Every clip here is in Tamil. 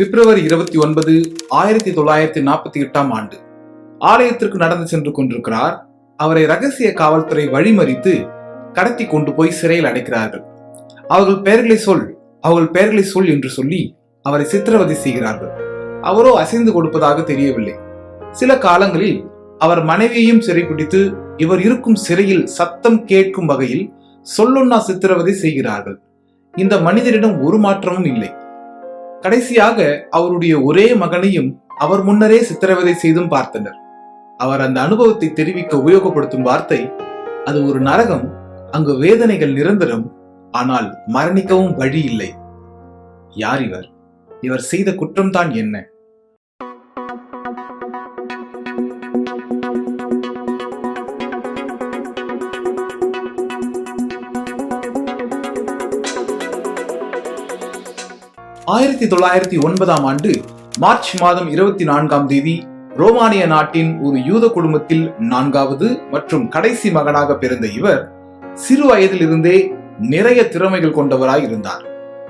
பிப்ரவரி இருபத்தி ஒன்பது ஆயிரத்தி தொள்ளாயிரத்தி நாற்பத்தி எட்டாம் ஆண்டு. ஆலயத்திற்கு நடந்து சென்று கொண்டிருக்கிறார். அவரை ரகசிய காவல்துறை வழிமறித்து கடத்தி கொண்டு போய் சிறையில் அடைக்கிறார்கள். அவர்கள் பெயர்களை சொல் அவர்கள் பெயர்களை சொல் என்று சொல்லி அவரை சித்திரவதை செய்கிறார்கள். அவரோ அசைந்து கொடுப்பதாக தெரியவில்லை. சில காலங்களில் அவர் மனைவியையும் சிறைப்பிடித்து இவர் இருக்கும் சிறையில் சத்தம் கேட்கும் வகையில் சொல்லுன்னா சித்திரவதை செய்கிறார்கள். இந்த மனிதரிடம் ஒரு மாற்றமும் இல்லை. கடைசியாக அவருடைய ஒரே மகனையும் அவர் முன்னரே சித்திரவதை செய்தும் பார்த்தனர். அவர் அந்த அனுபவத்தை தெரிவிக்க உபயோகப்படுத்தும் வார்த்தை அது ஒரு நரகம் அங்கு வேதனைகள் நிரந்தரம் ஆனால் மரணிக்கவும் வழி இல்லை. யார் இவர்? இவர் செய்த குற்றம்தான் என்ன? ஆயிரத்தி தொள்ளாயிரத்தி ஒன்பதாம் ஆண்டு மார்ச் மாதம் இருபத்தி நான்காம் தேதி ரோமானிய நாட்டின் ஒரு யூத குடும்பத்தில் நான்காவது மற்றும் கடைசி மகனாக பிறந்த இவர் சிறு வயதிலிருந்தே நிறைய திறமைகள் கொண்டவராய் இருந்தார்.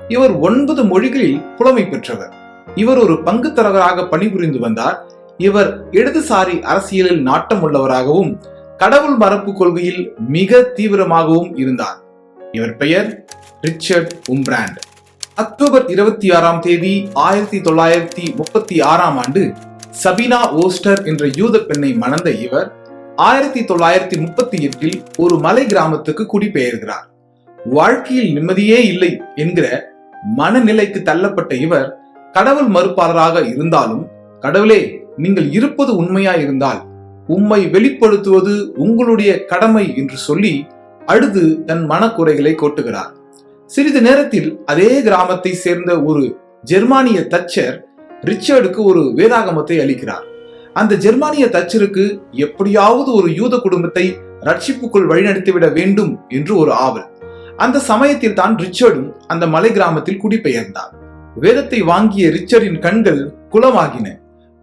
இவர் ஒன்பது மொழிகளில் புலமை பெற்றவர். இவர் ஒரு பங்கு தரகராக பணிபுரிந்து வந்தார். இவர் இடதுசாரி அரசியலில் நாட்டம் உள்ளவராகவும் கடவுள் மரபு கொள்கையில் மிக தீவிரமாகவும் இருந்தார். இவர் பெயர் ரிச்சர்ட் உம்பிராண்ட். அக்டோபர் இருபத்தி ஆறாம் தேதி ஆயிரத்தி தொள்ளாயிரத்தி முப்பத்தி ஆறாம் ஆண்டு சபினா ஓஸ்டர் என்ற யூத பெண்ணை மணந்த இவர் ஆயிரத்தி தொள்ளாயிரத்தி முப்பத்தி எட்டில் ஒரு மலை கிராமத்துக்கு குடிபெயர்கிறார். வாழ்க்கையில் நிம்மதியே இல்லை என்கிற மனநிலைக்கு தள்ளப்பட்ட இவர் கடவுள் மறுப்பாளராக இருந்தாலும் கடவுளே நீங்கள் இருப்பது உண்மையா இருந்தால் உம்மை வெளிப்படுத்துவது உங்களுடைய கடமை என்று சொல்லி அழுது தன் மனக்குறைகளை கொட்டுகிறார். சிறிது நேரத்தில் அதே கிராமத்தை சேர்ந்த ஒரு ஜெர்மானிய தச்சர் ரிச்சர்டுக்கு ஒரு வேதாகமத்தை அளிக்கிறார். அந்த ஜெர்மானிய தச்சருக்கு எப்படியாவது ஒரு யூத குடும்பத்தை ரட்சிப்புக்குள் வழிநடத்திவிட வேண்டும் என்று ஒரு ஆவல். அந்த சமயத்தில் தான் ரிச்சர்டும் அந்த மலை கிராமத்தில் குடிபெயர்ந்தார். வேதத்தை வாங்கிய ரிச்சர்டின் கண்கள் குலமாகின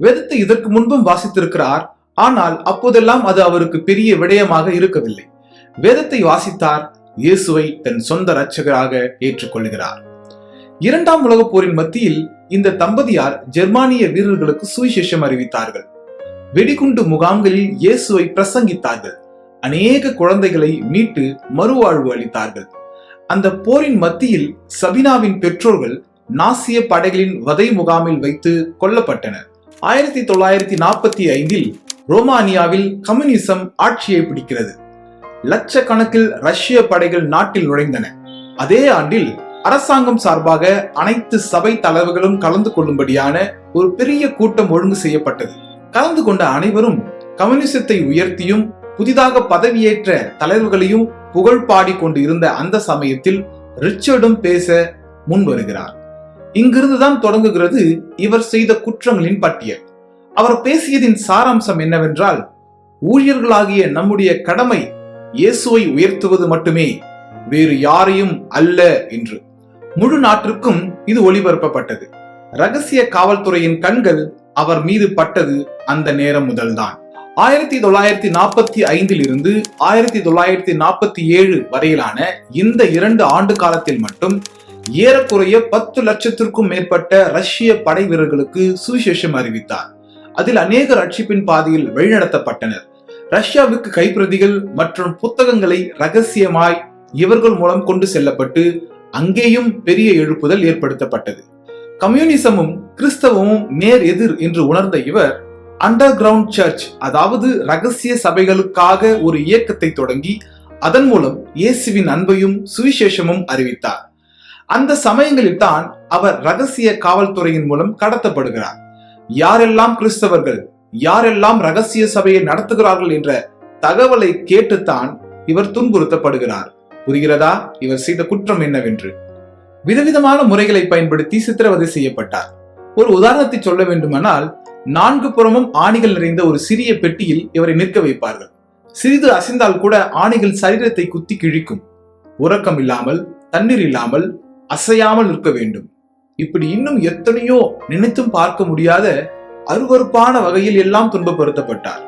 வேதத்தை இதற்கு முன்பும் வாசித்திருக்கிறார் ஆனால் அப்போதெல்லாம் அது அவருக்கு பெரிய விடயமாக இருக்கவில்லை. வேதத்தை வாசித்தார் இயேசுவை தன் சொந்த இரட்சகராக ஏற்றுக்கொள்கிறார். இரண்டாம் உலகப் போரின் மத்தியில் இந்த தம்பதியார் ஜெர்மானிய வீரர்களுக்கு சுவிசேஷம் அறிவித்தார்கள். வெடிகுண்டு முகாம்களில் இயேசுவை பிரசங்கித்தார்கள். அநேக குழந்தைகளை மீட்டு மறுவாழ்வு அளித்தார்கள். அந்த போரின் மத்தியில் சபினாவின் பெற்றோர்கள் நாசிய படைகளின் வதை முகாமில் வைத்து கொல்லப்பட்டனர். ஆயிரத்தி தொள்ளாயிரத்தி நாற்பத்தி ஐந்தில் ரோமானியாவில் கம்யூனிசம் ஆட்சியை பிடிக்கிறது. லட்சக்கணக்கில் ரஷ்ய படைகள் நாட்டில் நுழைந்தன. அதே ஆண்டில் அரசாங்கம் சார்பாக அனைத்து சபை தலைவர்களும் கலந்து கொள்ளும்படியான ஒரு பெரிய கூட்டம் ஒழுங்கு செய்யப்பட்டது. கலந்து கொண்ட அனைவரும் கம்யூனிசத்தை உயர்த்தியும் புதிதாக பதவியேற்ற தலைவர்களையும் புகழ் பாடி கொண்டு இருந்த அந்த சமயத்தில் ரிச்சர்டும் பேச முன் வருகிறார் இங்கிருந்துதான் தொடங்குகிறது இவர் செய்த குற்றங்களின் பட்டியல். அவர் பேசியதின் சாராம்சம் என்னவென்றால் ஊழியர்களாகிய நம்முடைய கடமை இயேசுவை உயர்த்துவது மட்டுமே வேறு யாரையும் அல்ல என்று. முழு நாட்டிற்கும் இது ஒளிபரப்பப்பட்டது. ரகசிய காவல்துறையின் கண்கள் அவர் மீது பட்டது அந்த நேரம் முதல்தான். ஆயிரத்தி தொள்ளாயிரத்தி நாற்பத்தி ஐந்தில் இருந்து ஆயிரத்தி தொள்ளாயிரத்தி நாற்பத்தி ஏழு வரையிலான இந்த இரண்டு ஆண்டு காலத்தில் மட்டும் ஏறக்குறைய பத்து லட்சத்திற்கும் மேற்பட்ட ரஷ்ய படை வீரர்களுக்கு சுவிசேஷம் அறிவித்தார். அதில் அநேக ரட்சிப்பின் பாதையில் வழிநடத்தப்பட்டனர். ரஷ்யாவுக்கு கைப்பிரதிகள் மற்றும் புத்தகங்களை ரகசியமாய் இவர்கள் மூலம் கொண்டு செல்லப்பட்டு அங்கேயும் பெரிய எழுப்புதல் ஏற்படுத்தப்பட்டது. கம்யூனிசமும் கிறிஸ்தவமும் நேர் எதிர் என்று உணர்ந்த இவர் அண்டர் கிரவுண்ட் சர்ச் அதாவது ரகசிய சபைகளுக்காக ஒரு இயக்கத்தை தொடங்கி அதன் மூலம் இயேசுவின் அன்பையும் சுவிசேஷமும் அறிவித்தார். அந்த சமயங்களில் தான் அவர் ரகசிய காவல்துறையின் மூலம் கடத்தப்படுகிறார். யாரெல்லாம் கிறிஸ்தவர்கள் யாரெல்லாம் ரகசிய சபையை நடத்துகிறார்கள் என்ற தகவலை கேட்டுத்தான் இவர் துன்புறுத்தப்படுகிறார். புரிகிறதா? இவர் செய்த குற்றம் என்னவென்று. விதவிதமான முறைகளை பயன்படுத்தி சித்திரவதை செய்யப்பட்டார். ஒரு உதாரணத்தை சொல்ல வேண்டுமானால் நான்கு புறமும் ஆணிகள் நிறைந்த ஒரு சிறிய பெட்டியில் இவரை நிற்க வைப்பார்கள். சிறிது அசைந்தால் கூட ஆணிகள் சரீரத்தை குத்தி கிழிக்கும். உறக்கம் இல்லாமல் தண்ணீர் இல்லாமல் அசையாமல் இருக்க வேண்டும். இப்படி இன்னும் எத்தனையோ நினைத்தும் பார்க்க முடியாத அருவறுப்பான வகையில் எல்லாம் துன்பப்படுத்தப்பட்டார்.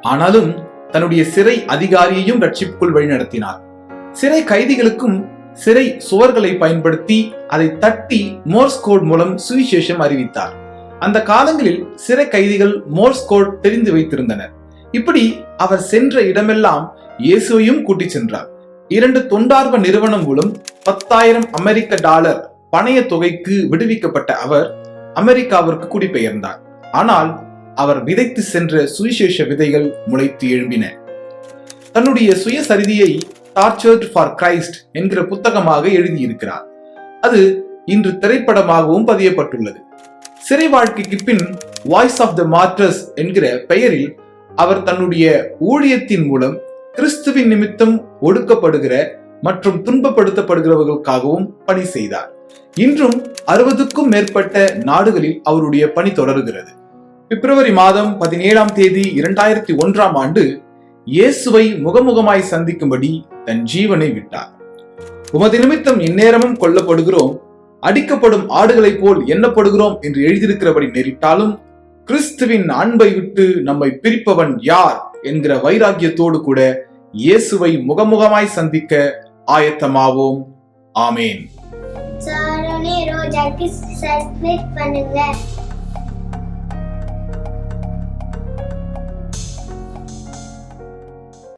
ஆனாலும் தன்னுடைய சிறை அதிகாரியையும் ரட்சிப்புக்குள் வழிநடத்தினார். சிறை கைதிகளுக்கும் சிறை சுவர்களை பயன்படுத்தி அதை தட்டி மோர்ஸ் கோட் மூலம் சுவிசேஷம் அறிவித்தார். அந்த காலங்களில் சிறை கைதிகள் மோர்ஸ் கோட் தெரிந்து வைத்திருந்தனர். இப்படி அவர் சென்ற இடமெல்லாம் இயேசுவையும் கூட்டிச் சென்றார். இரண்டு தொண்டார்வ நிறுவனம் மூலம் பத்தாயிரம் அமெரிக்க டாலர் பணைய தொகைக்கு விடுவிக்கப்பட்ட அவர் அமெரிக்காவிற்கு குடிபெயர்ந்தார். ஆனால் அவர் விதைத்து சென்ற சுவிசேஷ விதைகள் முளைத்து எழும்பின. தன்னுடைய சுயசரிதியை டார்ச்சர்ட் ஃபார் கிரைஸ்ட் என்கிற புத்தகமாக எழுதியிருக்கிறார். அது இன்று திரைப்படமாகவும் பதியப்பட்டுள்ளது. சிறை வாழ்க்கைக்கு பின் வாய்ஸ் ஆஃப் த மார்டர்ஸ் என்கிற பெயரில் அவர் தன்னுடைய ஊழியத்தின் மூலம் கிறிஸ்துவின் நிமித்தம் ஒடுக்கப்படுகிற மற்றும் துன்பப்படுத்தப்படுகிறவர்களுக்காகவும் பணி செய்தார். இன்றும் அறுபதுக்கும் மேற்பட்ட நாடுகளில் அவருடைய பணி தொடர்கிறது. பிப்ரவரி மாதம் பதினேழாம் தேதி இரண்டாயிரத்தி ஒன்றாம் ஆண்டு இயேசுவை முகமுகமாய் சந்திக்கும்படி தன் ஜீவனை விட்டார். உமது நிமித்தம் இந்நேரமும் கொல்லப்படுகிறோம் அடிக்கப்படும் ஆடுகளைப் போல் எண்ணப்படுகிறோம் என்று எழுதியிருக்கிறபடி நேரிட்டாலும் கிறிஸ்துவின் அன்பை விட்டு நம்மை பிரிப்பவன் யார் என்கிற வைராக்கியத்தோடு கூட இயேசுவை முகமுகமாய் சந்திக்க ஆயத்தமாவோம். ஆமேன். சாரோனே ரோஜாக்கு சப்ஸ்கிரைப் பண்ணுங்க.